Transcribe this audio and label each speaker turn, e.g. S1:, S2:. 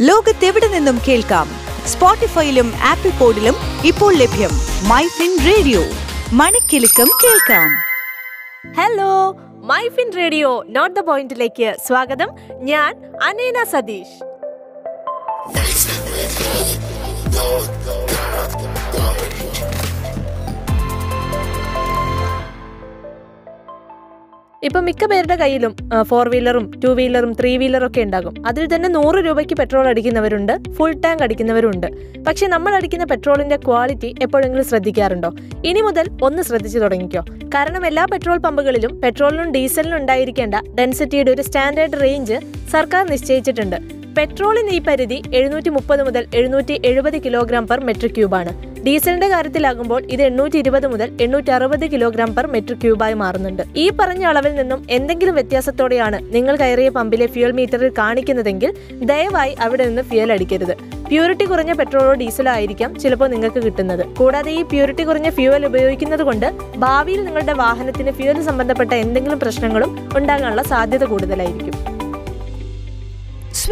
S1: ലോകത്തെവിടെ നിന്നും കേൾക്കാം? സ്പോട്ടിഫൈയിലും ആപ്പിൾ പോഡിലും ഇപ്പോൾ ലഭ്യം മൈ ഫിൻ റേഡിയോ. മണിക്കെലക്കം കേൾക്കാം.
S2: Hello my fin radio note the പോയിന്റിലേക്ക് സ്വാഗതം. ഞാൻ അനേന സതീഷ്. ഇപ്പൊ മിക്ക പേരുടെ കയ്യിലും ഫോർ വീലറും ടു വീലറും ത്രീ വീലറും ഒക്കെ ഉണ്ടാകും. അതിൽ തന്നെ നൂറ് രൂപയ്ക്ക് പെട്രോൾ അടിക്കുന്നവരുണ്ട് ഫുൾ ടാങ്ക് അടിക്കുന്നവരുണ്ട്. പക്ഷെ നമ്മൾ അടിക്കുന്ന പെട്രോളിന്റെ ക്വാളിറ്റി എപ്പോഴെങ്കിലും ശ്രദ്ധിക്കാറുണ്ടോ? ഇനി മുതൽ ഒന്ന് ശ്രദ്ധിച്ചു തുടങ്ങിക്കോ. കാരണം എല്ലാ പെട്രോൾ പമ്പുകളിലും പെട്രോളിനും ഡീസലിനും ഉണ്ടായിരിക്കേണ്ട ഡെൻസിറ്റിയുടെ ഒരു സ്റ്റാൻഡേർഡ് റേഞ്ച് സർക്കാർ നിശ്ചയിച്ചിട്ടുണ്ട്. പെട്രോളിന് ഈ പരിധി എഴുന്നൂറ്റി മുപ്പത് മുതൽ എഴുന്നൂറ്റി എഴുപത് കിലോഗ്രാം പെർ മെട്രിക് ക്യൂബാണ്. ഡീസലിന്റെ കാര്യത്തിലാകുമ്പോൾ ഇത് എണ്ണൂറ്റി ഇരുപത് മുതൽ എണ്ണൂറ്റി അറുപത് കിലോഗ്രാം പെർ മെട്രിക് ക്യൂബായി മാറുന്നുണ്ട്. ഈ പറഞ്ഞ അളവിൽ നിന്നും എന്തെങ്കിലും വ്യത്യാസത്തോടെയാണ് നിങ്ങൾ കയറിയ പമ്പിലെ ഫ്യൂൽ മീറ്ററിൽ കാണിക്കുന്നതെങ്കിൽ ദയവായി അവിടെ നിന്ന് ഫ്യൂൽ അടിക്കരുത്. പ്യൂരിറ്റി കുറഞ്ഞ പെട്രോളോ ഡീസലോ ആയിരിക്കാം ചിലപ്പോൾ നിങ്ങൾക്ക് കിട്ടുന്നത്. കൂടാതെ ഈ പ്യൂരിറ്റി കുറഞ്ഞ ഫ്യൂവൽ ഉപയോഗിക്കുന്നത് കൊണ്ട് ഭാവിയിൽ നിങ്ങളുടെ വാഹനത്തിന് ഫ്യൂവൽ സംബന്ധപ്പെട്ട എന്തെങ്കിലും പ്രശ്നങ്ങളും ഉണ്ടാകാനുള്ള സാധ്യത കൂടുതലായിരിക്കും.